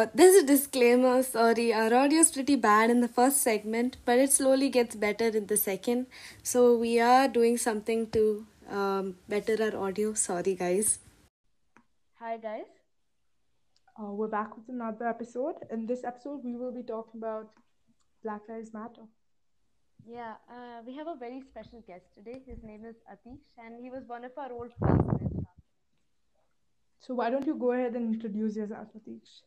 Uh, there's a disclaimer, sorry. Our audio is pretty bad in the first segment, but it slowly gets better in the second. So we are doing something to um, better our audio. Sorry, guys. Hi, guys. Uh, we're back with another episode. In this episode, we will be talking about Black Lives Matter. Yeah, uh, we have a very special guest today. His name is Atish, and he was one of our old classmates. So why don't you go ahead and introduce yourself, Atish?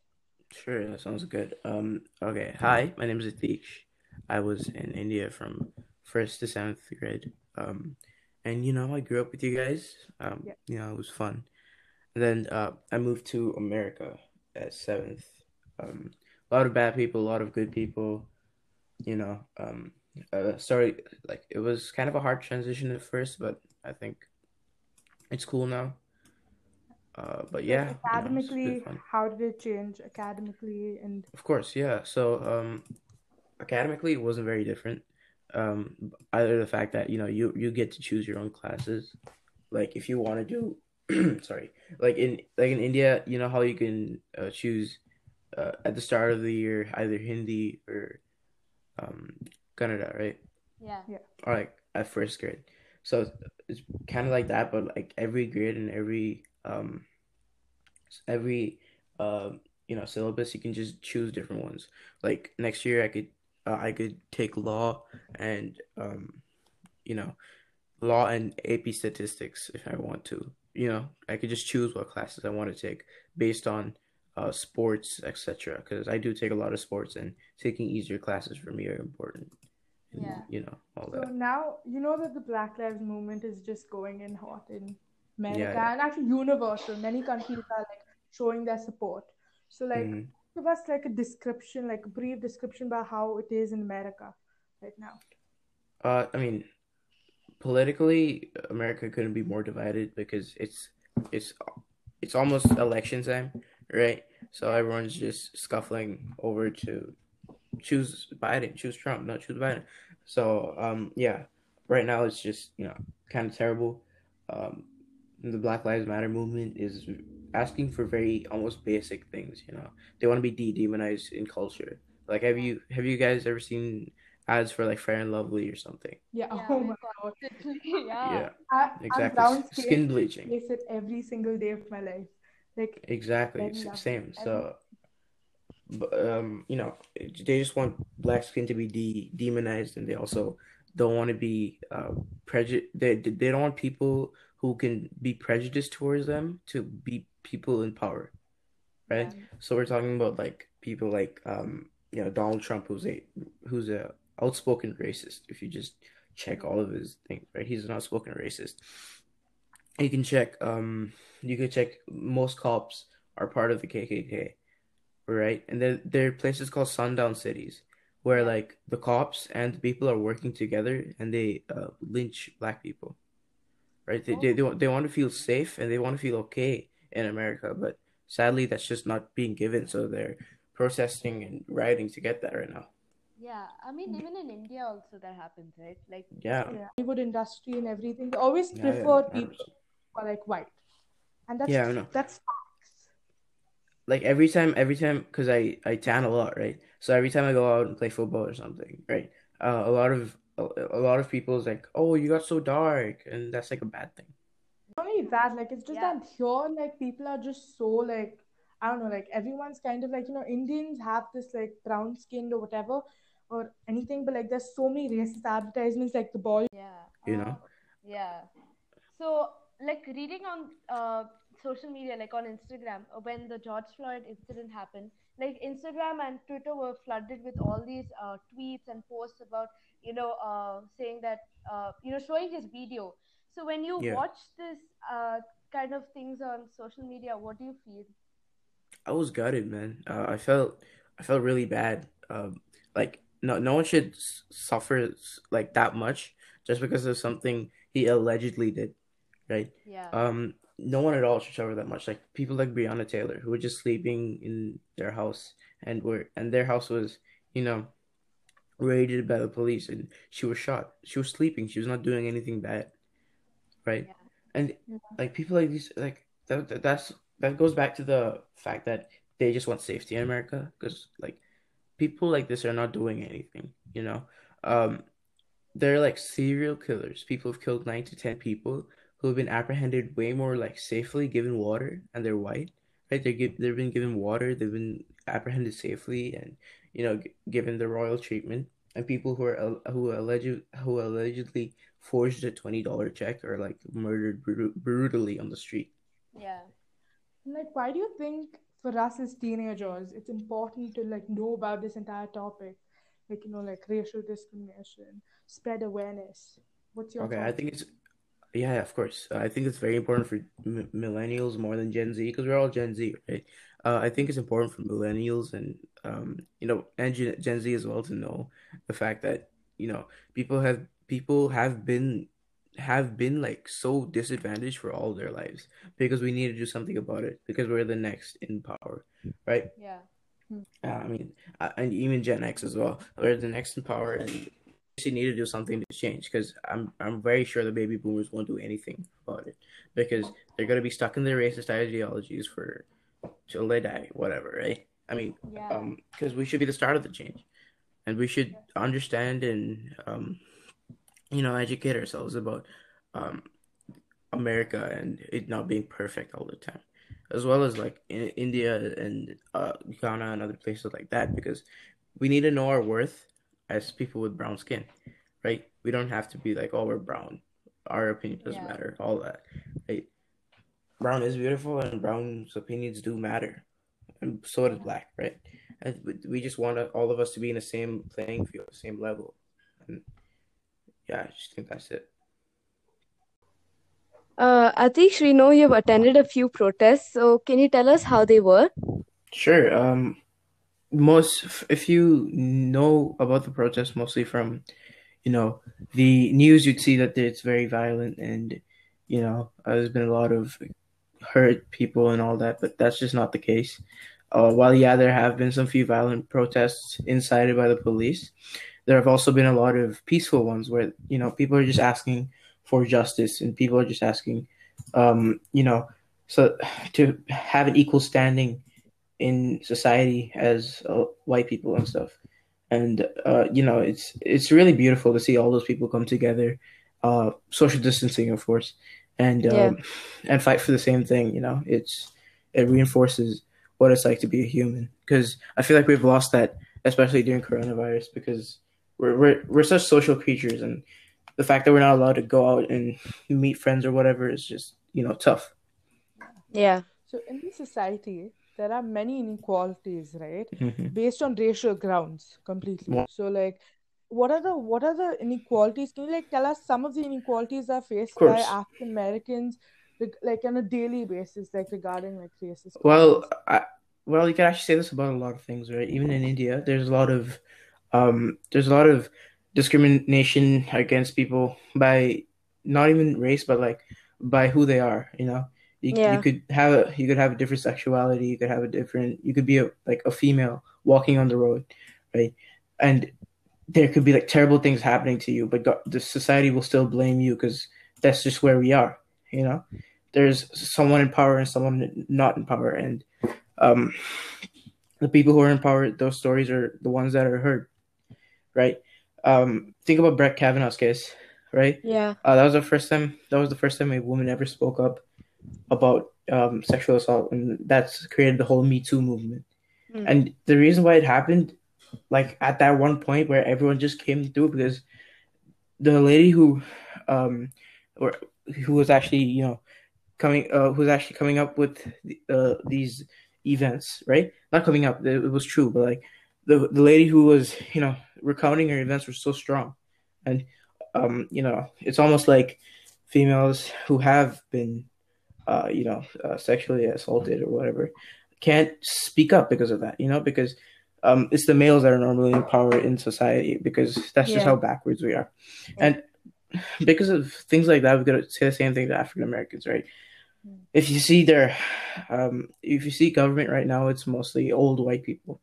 Sure, that sounds good. Um, okay, hi, my name is Atish. I was in India from first to seventh grade. Um, and you know, I grew up with you guys. Um, Yeah. you know, it was fun. And then uh, I moved to America at seventh. Um, a lot of bad people, a lot of good people. You know, um, uh, sorry, like it was kind of a hard transition at first, but I think it's cool now. Uh, but yeah, you know, Academically, how did it change academically and Of course, yeah. So, um, academically, it wasn't very different. Um, either the fact that you know you you get to choose your own classes, like if you want to do, sorry, like in like in India, you know how you can uh, choose uh, at the start of the year either Hindi or um Kannada, right? yeah Yeah. Or like at first grade. So it's kind of like that, but like every grade and every um every um you know syllabus, you can just choose different ones. Like next year, I could uh, I could take law and um you know law and AP statistics if I want to. You know, I could just choose what classes I want to take based on uh sports, etc. Because I do take a lot of sports, and taking easier classes for me are important. And, Yeah. you know all so that. now you know that the Black Lives movement is just going in hot in America Yeah, yeah. and actually universal. Many countries are like showing their support. So like Mhm. give us like a description, like a brief description about how it is in America right now. Uh, I mean, politically, America couldn't be more divided because it's it's it's almost election time, right? So everyone's just scuffling over to choose Biden, choose Trump, not choose Biden. So um, yeah, right now it's just you know kind of terrible. Um, the Black Lives Matter movement is asking for very almost basic things. You know, they want to be de-demonized in culture. Like, have you have you guys ever seen ads for like Fair and Lovely or something? Yeah, Yeah, oh my God. yeah. Yeah, I, I'm exactly. skin. Skin bleaching. face it every single day of my life. Like Exactly. very S- lovely. Same. So, but, um, you know, they just want black skin to be de demonized, and they also don't want to be uh prejudice. They they don't want people who can be prejudiced towards them to be people in power, right? Yeah. So we're talking about like people like um, you know, Donald Trump, who's a who's a outspoken racist. If you just check all of his things, right? He's an outspoken racist. You can check um you can check most cops are part of the KKK, right? And there there are places called sundown cities where like the cops and the people are working together and they uh, lynch black people, right? They, they they want they want to feel safe and they want to feel okay in America, but sadly that's just not being given. So they're protesting and rioting to get that right now. Yeah. I mean, even in India also that happens, right? Like, Yeah, yeah, Hollywood industry and everything, they always yeah, yeah, prefer I people who are like white. And that's Yeah, I know. that's facts. like every time every time because I I tan a lot right so every time I go out and play football or something right uh, a lot of a, a lot of people is like oh you got so dark and that's like a bad thing Not only that, like it's just Yeah. that here, like people are just so like I don't know, like everyone's kind of like you know Indians have this like brown skinned or whatever or anything, but like there's so many racist advertisements like the boy. yeah. you know Uh, yeah. So, like reading on uh, social media, like on Instagram, uh, when the George Floyd incident happened, like Instagram and Twitter were flooded with all these uh, tweets and posts about, you know, uh, saying that, uh, you know, showing his video. So when you Yeah. watch this uh, kind of things on social media, what do you feel? I was gutted man uh, I felt I felt really bad um like no no one should suffer like that much just because of something he allegedly did right Yeah. Um, no one at all should suffer that much. Like people like Breonna Taylor, who were just sleeping in their house and were and their house was, you know, raided by the police and she was shot. She was sleeping. She was not doing anything bad, right? Yeah. And Yeah. like people like these, like that, that that's that goes back to the fact that they just want safety in America because like people like this are not doing anything, you know. Um, they're like serial killers. People have killed nine to ten people who have been apprehended way more like safely given water and they're white, right? They give they've been given water, they've been apprehended safely, and you know g- given the royal treatment. And people who are who alleged who allegedly forged a twenty dollar check or like murdered bru- brutally on the street. Yeah. Like, why do you think for us as teenagers, it's important to like know about this entire topic, like you know, like racial discrimination, spread awareness? What's your Okay, thought? I think it's yeah, of course. I think it's very important for m millennials more than Gen Z because we're all Gen Z, right? Uh, I think it's important for millennials and um, you know, and Gen, Gen Z as well to know the fact that you know people have people have been have been like so disadvantaged for all their lives because we need to do something about it because we're the next in power, right? Yeah. Uh, I mean, uh, and even Gen X as well. We're the next in power, and we need to do something to change. Because I'm, I'm very sure the baby boomers won't do anything about it because they're gonna be stuck in their racist ideologies for till they die, whatever, right? I mean, Yeah. um, because we should be the start of the change, and we should understand and um, you know, educate ourselves about um America and it not being perfect all the time, as well as like in India and uh, Ghana and other places like that, because we need to know our worth as people with brown skin, right? We don't have to be like, oh, we're brown. Our opinion doesn't Yeah. matter, all that, right? Brown is beautiful and brown's opinions do matter, and so does black, right? And we- we just want all of us to be in the same playing field, the same level, and yeah, I just think that's it. Uh, Atish, we know you've attended a few protests, so can you tell us how they were? Sure. Um, most if you know about the protests, mostly from, you know, the news, you'd see that it's very violent and, you know, uh, there's been a lot of hurt people and all that, but that's just not the case. Uh, while yeah, there have been some few violent protests incited by the police, there have also been a lot of peaceful ones where you know people are just asking for justice and people are just asking, um, you know, so to have an equal standing in society as uh, white people and stuff. And uh, you know, it's it's really beautiful to see all those people come together, uh, social distancing, of course, and Yeah. um, and fight for the same thing. You know, it's it reinforces what it's like to be a human because I feel like we've lost that, especially during coronavirus, because we're we're we're such social creatures, and the fact that we're not allowed to go out and meet friends or whatever is just you know tough. Yeah. So in this society, there are many inequalities, right? Mhm. Based on racial grounds completely. Yeah. So like what are the what are the inequalities? Can you like tell us some of the inequalities that are faced by. African Americans like, like on a daily basis, like regarding like racist Well. I, well, you can actually say this about a lot of things, right? Even in India, there's a lot of um, there's a lot of discrimination against people by not even race, but like by who they are. You know, you, Yeah. you could have a you could have a different sexuality. You could have a different. You could be a, like a female walking on the road, right? And there could be like terrible things happening to you, but God, the society will still blame you because that's just where we are. You know, there's someone in power and someone not in power, and um, the people who are in power, those stories are the ones that are heard, right? Um, think about Brett Kavanaugh's case, right? Yeah. Uh, that was the first time. That was the first time a woman ever spoke up about um, sexual assault, and that's created the whole Me Too movement. Mm. And the reason why it happened, like at that one point where everyone just came through, because the lady who, um, or who was actually you know coming, uh, who was actually coming up with uh, these events, right? Not coming up, it, was true, but like the the lady who was you know recounting her events were so strong, and um, you know, it's almost like females who have been, uh, you know, uh, sexually assaulted or whatever, can't speak up because of that. You know, because um, it's the males that are normally in power in society because that's just how backwards we are, and because of things like that, we've got to say the same thing to African Americans, right? If you see their, um, if you see government right now, it's mostly old white people.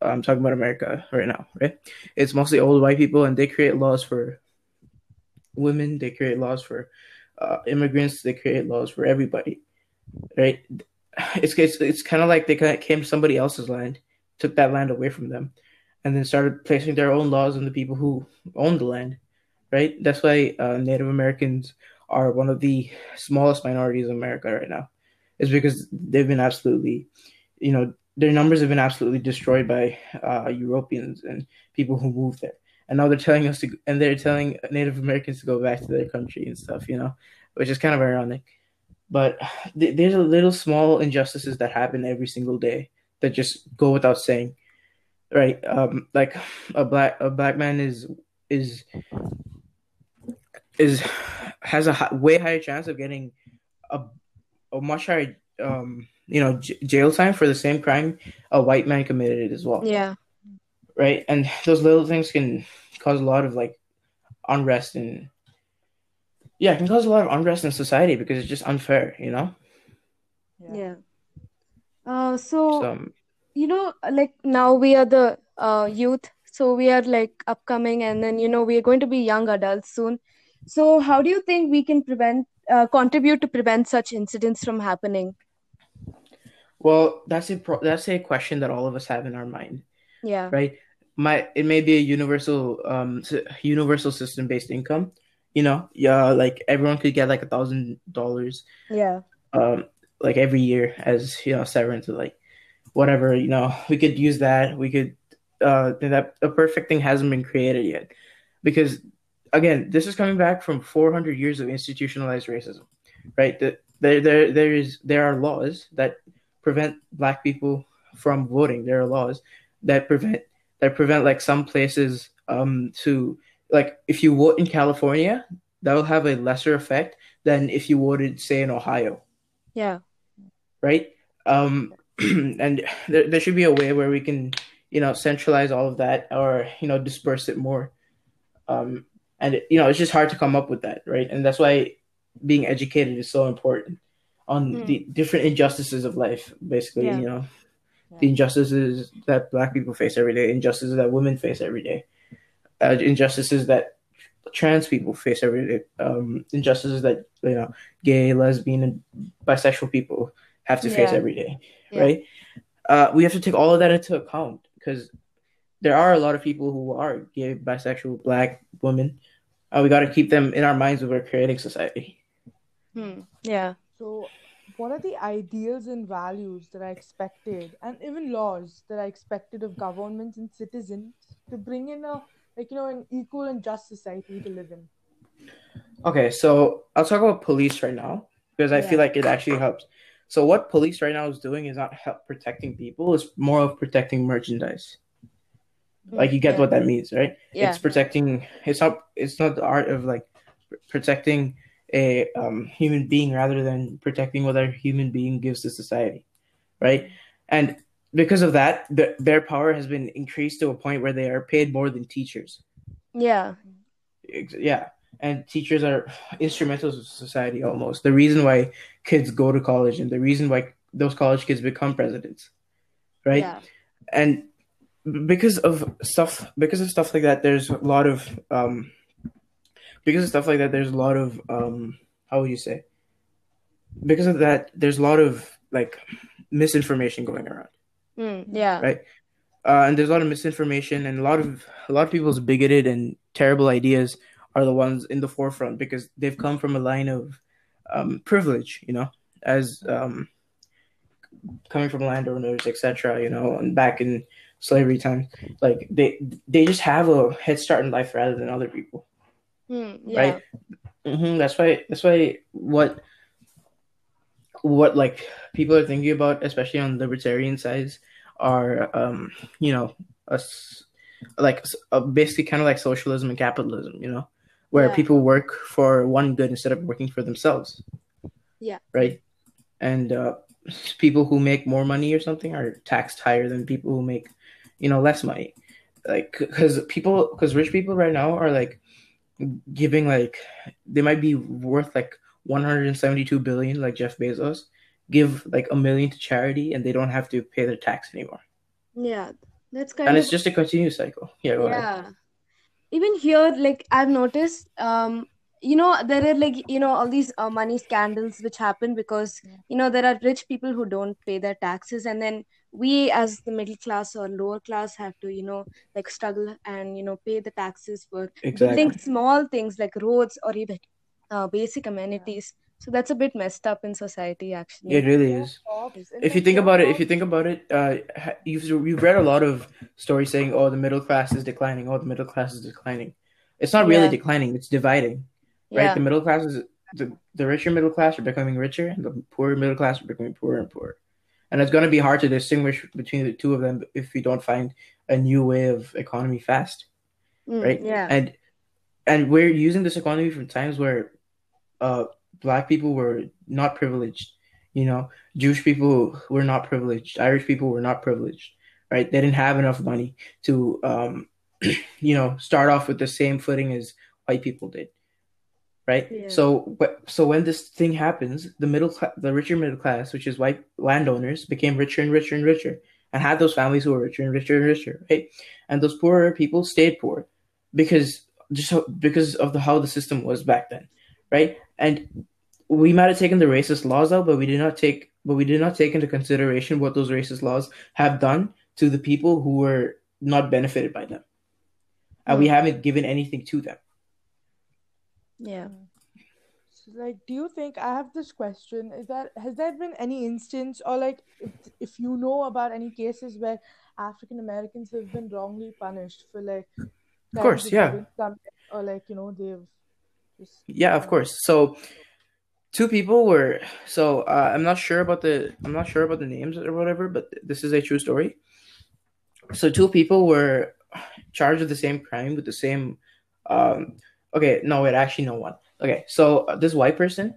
I'm talking about America right now, right? It's mostly old white people, and they create laws for women. They create laws for uh, immigrants. They create laws for everybody, right? it's it's, it's kind of like they came to somebody else's land, took that land away from them, and then started placing their own laws on the people who own the land, right? That's why uh, Native Americans are one of the smallest minorities in America right now, is because they've been absolutely, you know, their numbers have been absolutely destroyed by uh, Europeans and people who moved there. And now they're telling us to, and they're telling Native Americans to go back to their country and stuff, you know, which is kind of ironic. But th- there's a little small injustices that happen every single day that just go without saying, right? Um, like a black a black man is is is has a high, way higher chance of getting a a much higher um you know j- jail time for the same crime a white man committed as well. Yeah. Right, and those little things can cause a lot of like unrest and yeah, it can cause a lot of unrest in society because it's just unfair, you know. Yeah. yeah. Uh, so, you know, like now we are the uh, youth, so we are like upcoming, and then you know we are going to be young adults soon. So, how do you think we can prevent, uh, contribute to prevent such incidents from happening? Well, that's a pro- that's a question that all of us have in our mind. Yeah. Right. My it may be a universal um universal system based income. You know, yeah, like everyone could get like a thousand dollars. Yeah. Um, like every year as you know severance, like whatever. You know, we could use that. We could. Uh, that a perfect thing hasn't been created yet, because again, this is coming back from 400 years of institutionalized racism, right? That there, there, there is there are laws that prevent black people from voting. There are laws that prevent that prevent like some places um to like if you vote in California, that will have a lesser effect than if you voted say in Ohio. Yeah. Right? Um and there, there should be a way where we can, you know, centralize all of that or, you know, disperse it more. Um and it, you know, it's just hard to come up with that, right? And that's why being educated is so important on mm. the different injustices of life, basically, yeah. you know, yeah. the injustices that black people face every day, injustices that women face every day, uh, injustices that trans people face every day, um, injustices that, you know, gay, lesbian, and bisexual people have to yeah. face every day, right? Uh, we have to take all of that into account because there are a lot of people who are gay, bisexual, black women. Uh, we got to keep them in our minds when we're creating society. Hmm. Yeah. So, what are the ideals and values that are expected, and even laws that are expected of governments and citizens to bring in a like you know an equal and just society to live in? Okay, so I'll talk about police right now because I yeah. feel like it actually helps. So what police right now is doing is not help protecting people; it's more of protecting merchandise. Like you get yeah. what that means, right? Yeah. It's protecting. It's not. It's not the art of like protecting a um, human being rather than protecting what a human being gives to society, right? And because of that, the, their power has been increased to a point where they are paid more than teachers. Yeah. Yeah. And teachers are instrumental to society almost. The reason why kids go to college and the reason why those college kids become presidents, right? Yeah. And because of stuff, because of stuff like that, there's a lot of um, because of stuff like that, there's a lot of um, how would you say? Because of that, there's a lot of like misinformation going around. Mm, yeah. Right. Uh, and there's a lot of misinformation, and a lot of a lot of people's bigoted and terrible ideas are the ones in the forefront because they've come from a line of um, privilege, you know, as um, coming from landowners, etc. You know, and back in slavery times, like they they just have a head start in life rather than other people. Mm, yeah. Right. Mm-hmm. That's why. That's why. What. What like people are thinking about, especially on libertarian sides, are um you know us like uh, basically kind of like socialism and capitalism, you know, where yeah. people work for one good instead of working for themselves. Yeah. Right. And uh, people who make more money or something are taxed higher than people who make, you know, less money. Like, because people, because rich people right now are like giving like they might be worth like 172 billion like Jeff Bezos give like a million to charity and they don't have to pay their tax anymore. Yeah. That's kind and of it's just a continuous cycle. Yeah, yeah. Ahead. Even here like I've noticed um you know there are like you know all these uh, money scandals which happen because you know there are rich people who don't pay their taxes and then we as the middle class or lower class have to you know like struggle and you know pay the taxes for building Exactly. small things like roads or even uh, basic amenities so that's a bit messed up in society actually. It really is. If you think about it, if you think about it, uh, you've you've read a lot of stories saying, "Oh, the middle class is declining. Oh, the middle class is declining." It's not really yeah declining; it's dividing, right? yeah The middle class is the the richer middle class are becoming richer, and the poorer middle class are becoming poorer and poorer. And it's going to be hard to distinguish between the two of them if we don't find a new way of economy fast, Mm, right? yeah And and we're using this economy from times where uh black people were not privileged you know? Jewish people were not privileged. Irish people were not privileged right? They didn't have enough money to um you know start off with the same footing as white people did right? Yeah. So so when this thing happens the middle cla- the richer middle class which is white landowners became richer and richer and richer and had those families who were richer and richer and richer right? And those poorer people stayed poor because just how, because of the how the system was back then right? And we might have taken the racist laws out but we did not take but we did not take into consideration what those racist laws have done to the people who were not benefited by them. And we mm, haven't given anything to them. Yeah. So, like, do you think I have this question? Is that has there been any instance, or like, if, if you know about any cases where African Americans have been wrongly punished for like of course yeah. they didn't commit, or like you know they've just yeah of course. So two people were so uh, i'm not sure about the i'm not sure about the names or whatever but this is a true story. So two people were charged with the same crime with the same um okay no wait actually no one. Okay so uh, this white person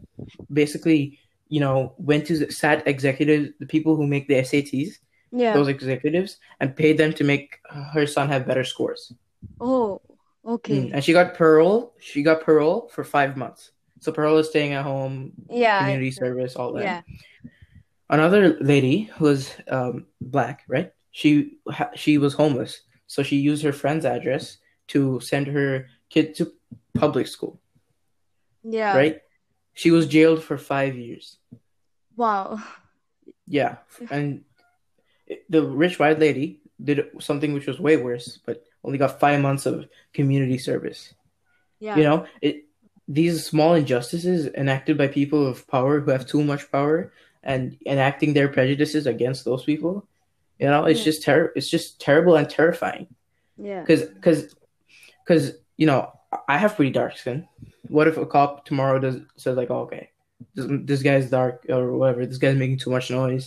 basically you know went to the sat executives the people who make the sats yeah. those executives and paid them to make her son have better scores. Oh Mm, okay and she got parole she got parole for five months. So parole is staying at home yeah community service all that. Yeah. Another lady who was um, black, right? She ha- she was homeless, so she used her friend's address to send her kid to public school, yeah. Right? She was jailed for five years. wow. Yeah, and the rich white lady did something which was way worse, but only got five months of community service. yeah You know, it these small injustices enacted by people of power who have too much power and enacting their prejudices against those people. You know, it's Yeah. just ter- it's just terrible and terrifying. yeah Because because because you know I have pretty dark skin. What if a cop tomorrow does says like, oh, okay, this, this guy's dark or whatever, this guy's making too much noise.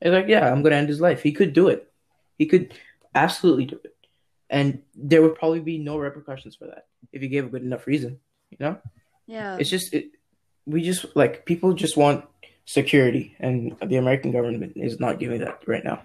It's like, yeah, I'm gonna end his life. He could do it. He could absolutely do it, and there would probably be no repercussions for that if you gave a good enough reason. You know, yeah it's just it. We just like people just want security, and the American government is not giving that right now.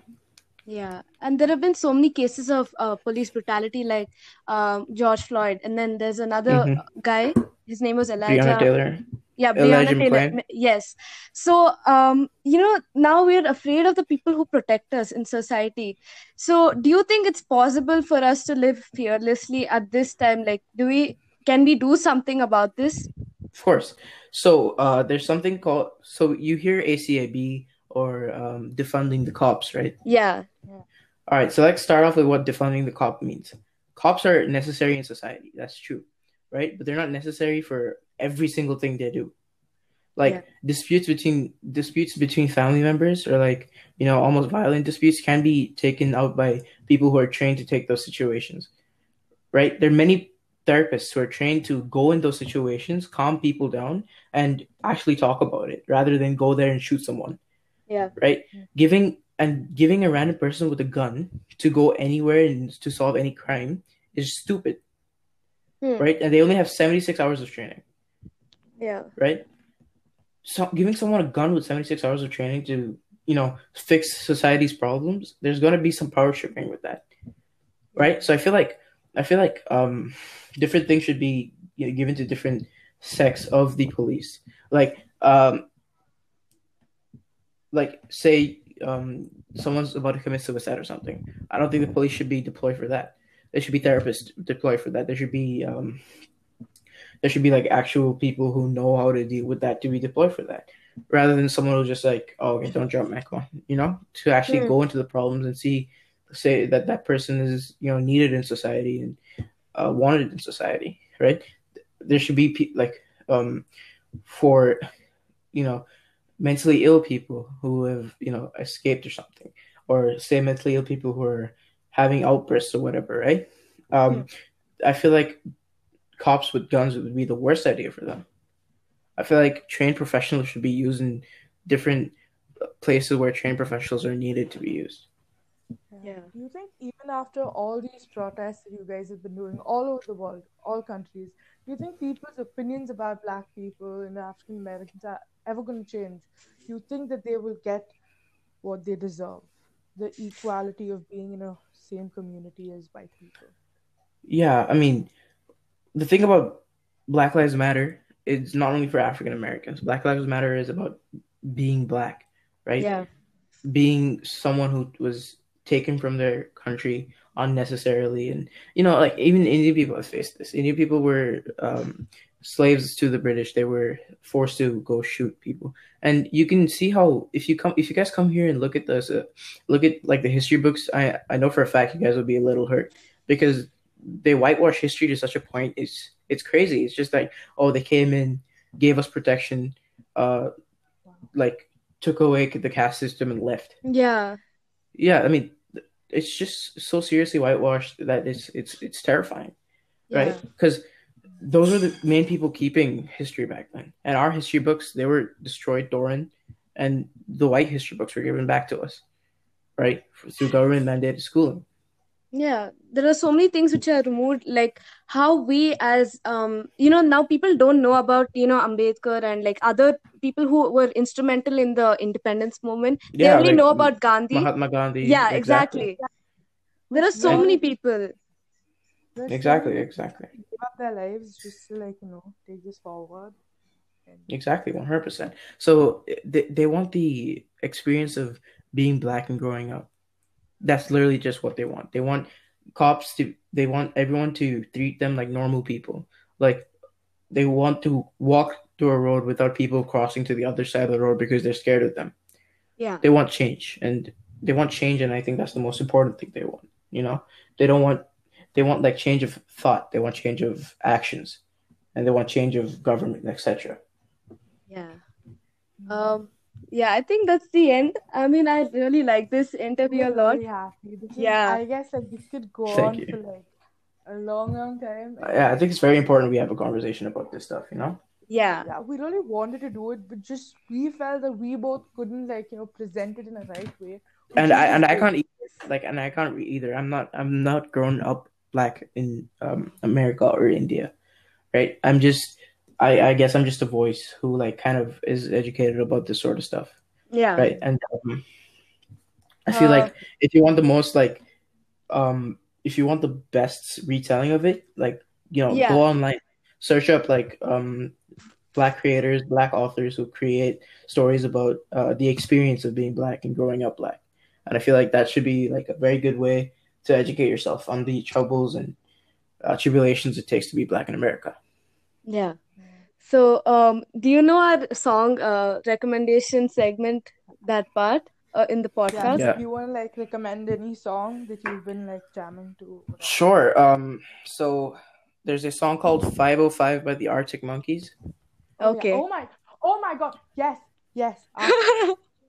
Yeah, and there have been so many cases of uh, police brutality, like um, George Floyd, and then there's another Mhm. guy. His name was Breonna Elijah. Taylor. Yeah, Elijah Breonna Taylor. McClain. Yes. So, um, you know, now we're afraid of the people who protect us in society. So, do you think it's possible for us to live fearlessly at this time? Like, do we can we do something about this? Of course. So uh, there's something called. So you hear ACAB or um, defunding the cops, right? Yeah. All right. So let's start off with what defunding the cop means. Cops are necessary in society. That's true, right? But they're not necessary for every single thing they do. Like Yeah. disputes between disputes between family members or like you know almost violent disputes can be taken out by people who are trained to take those situations, right? There are many therapists who are trained to go in those situations, calm people down, and actually talk about it rather than go there and shoot someone Yeah. right? Giving and giving a random person with a gun to go anywhere and to solve any crime is stupid, Hmm. right? And they only have 76 hours of training, Yeah. right? So giving someone a gun with 76 hours of training to, you know, fix society's problems, there's going to be some power tripping with that. Right? So I feel like I feel like um different things should be you know, given to different sects of the police. Like um like say um someone's about to commit suicide or something. I don't think the police should be deployed for that. There should be therapists deployed for that. There should be um there should be like actual people who know how to deal with that to be deployed for that, rather than someone who's just like, oh, okay, don't jump, man, come on, you know, to actually Hmm. go into the problems and see, say that that person is you know needed in society and uh, wanted in society, right? There should be pe- like um for you know mentally ill people who have you know escaped or something, or say mentally ill people who are having outbursts or whatever, right? Um, I feel like cops with guns would be the worst idea for them. I feel like trained professionals should be used in different places where trained professionals are needed to be used. Yeah. Do you think even after all these protests that you guys have been doing all over the world, all countries, do you think people's opinions about black people and African Americans are ever going to change? Do you think that they will get what they deserve? The equality of being in a same community as white people? Yeah, I mean, the thing about Black Lives Matter is not only for African Americans. Black Lives Matter is about being black, right? Yeah. Being someone who was taken from their country unnecessarily, and you know, like even Indian people have faced this. Indian people were um, slaves to the British. They were forced to go shoot people, and you can see how if you come, if you guys come here and look at this, uh, look at like the history books. I I know for a fact you guys will be a little hurt because they whitewash history to such a point. It's it's crazy. It's just like oh, they came in, gave us protection, uh, like took away the caste system and left. Yeah. Yeah, I mean, it's just so seriously whitewashed that it's it's it's terrifying, right? Because those are the main people keeping history back then, and our history books they were destroyed, Doran, and the white history books were given back to us, right, through government mandated schooling. Yeah, there are so many things which are removed, like how we as um you know now people don't know about you know Ambedkar and like other people who were instrumental in the independence movement. They Yeah, only like know about Gandhi. Mahatma Gandhi. Yeah, exactly. There are so Yeah. many people. There's so Exactly, many exactly. People up their lives just to like you know take this forward. And Exactly, 100%. So they, they want the experience of being black and growing up. That's literally just what they want. They want cops to, they want everyone to treat them like normal people. Like they want to walk through a road without people crossing to the other side of the road because they're scared of them. Yeah. They want change and they want change and I think that's the most important thing they want, you know? They don't want they want like change of thought, they want change of actions, and they want change of government, etc. Yeah. Um, yeah, I think that's the end. I mean, I really like this interview a lot. very happy. This is, Yeah. I guess like this could go Thank on you. for like a long, long time. Yeah, I think it's very important we have a conversation about this stuff, you know? Yeah. Yeah, we really wanted to do it, but just we felt that we both couldn't like you know present it in a right way. And I and I can't either, like and I can't read either. I'm not I'm not grown up black in um America or India, right? I'm just I I guess I'm just a voice who like kind of is educated about this sort of stuff, Yeah. right? And um, I feel Uh, like if you want the most like um if you want the best retelling of it, like you know, Yeah. go online, search up like um black creators, black authors who create stories about uh, the experience of being black and growing up black. And I feel like that should be like a very good way to educate yourself on the troubles and uh, tribulations it takes to be black in America. Yeah. So, um, do you know our song uh, recommendation segment, that part uh, in the podcast? Yeah. do you want to like recommend any song that you've been like jamming to? Sure. Um. So there's a song called 505 by the Arctic Monkeys. Oh, yeah. Okay. Oh my, oh my God. Yes, yes,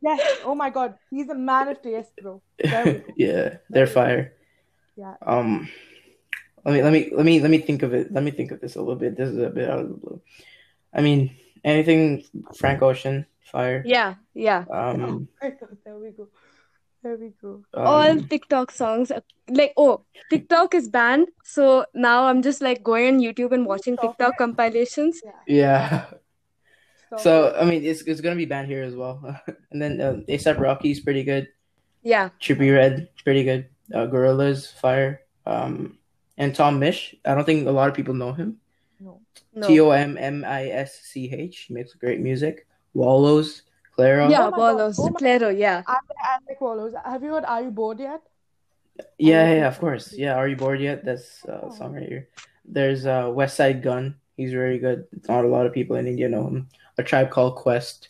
yes. Oh my God, he's a man of taste, bro. Go. yeah, they're fire. Yeah. Um, let me let me let me let me think of it. Let me think of this a little bit. This is a bit out of the blue. I mean, anything Frank Ocean, fire. Yeah, yeah. Um, There we go. There we go. All um, TikTok songs, uh, like, oh, TikTok is banned. So now I'm just like going on YouTube and watching Stop TikTok it. compilations. yeah. Stop So. I mean, it's it's gonna be banned here as well. and then um, ASAP Rocky's pretty good. Yeah. Trippie Redd, pretty good. Uh, Gorillaz, fire. Um, and Tom Misch. I don't think a lot of people know him. no. No. T O M M I S C H. He makes great music. Wallows, Clairo. Yeah, Oh my God. Bolos. Oh my- Clairo, yeah. I, I like Wallows. Have you heard Are You Bored Yet? Yeah, I yeah, of course. Yeah, Are You Bored Yet? That's uh, Oh. song right here. There's uh, Westside Gunn. He's very good. Not a lot of people in India know him. A Tribe Called Quest,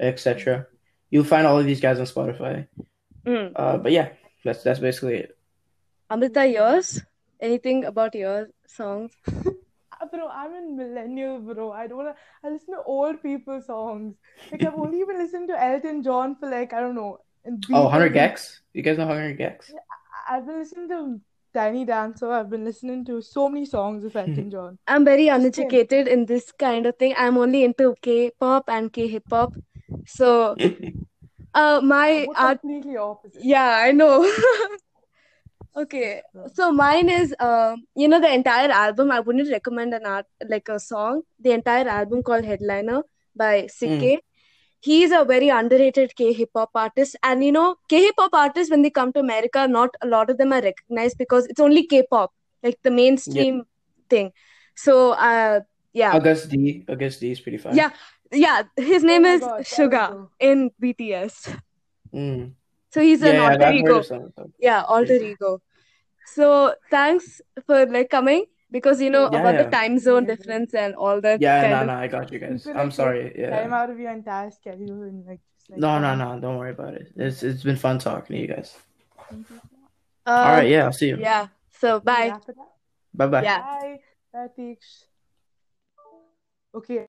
etc. You'll find all of these guys on Spotify. Mm. Uh, but yeah, that's that's basically it. Amrita, yours? Anything about your songs? Ah, Bro, I'm a millennial, bro. I don't. I listen to old people songs. Like I've only been listening to Elton John for like I don't know. Oh, 100 gecs. You guys know 100 gecs? I've been listening to Tiny Dancer. I've been listening to so many songs of. Elton John. I'm very uneducated in this kind of thing. I'm only into K-pop and K-hip hop. So, uh, my We're art, completely opposite. yeah, I know. Okay, so mine is, um, you know, the entire album. I wouldn't recommend an art like a song. The entire album called Headliner by Sik-K. He's a very underrated K-hip hop artist, and you know, K-hip hop artists when they come to America, not a lot of them are recognized because it's only K-pop, like the mainstream thing. So, uh, yeah, August D. August D is pretty fun. yeah, yeah. His name my is God, Suga go. in BTS. Mm. So he's Yeah, an yeah, alter ego. of some of them. Yeah, alter ego. So thanks for like coming because you know Yeah, about the time zone Yeah. difference and all that Yeah, kind no, of. no, I got you guys. People, I'm like, sorry. take Yeah. Time out of your entire schedule and like like No, no, no, don't worry about it. It's it's been fun talking to you guys. Uh, All right, yeah, I'll see you. yeah. So bye. Wrap. Bye bye. Yeah. Bye. Bye, Okay.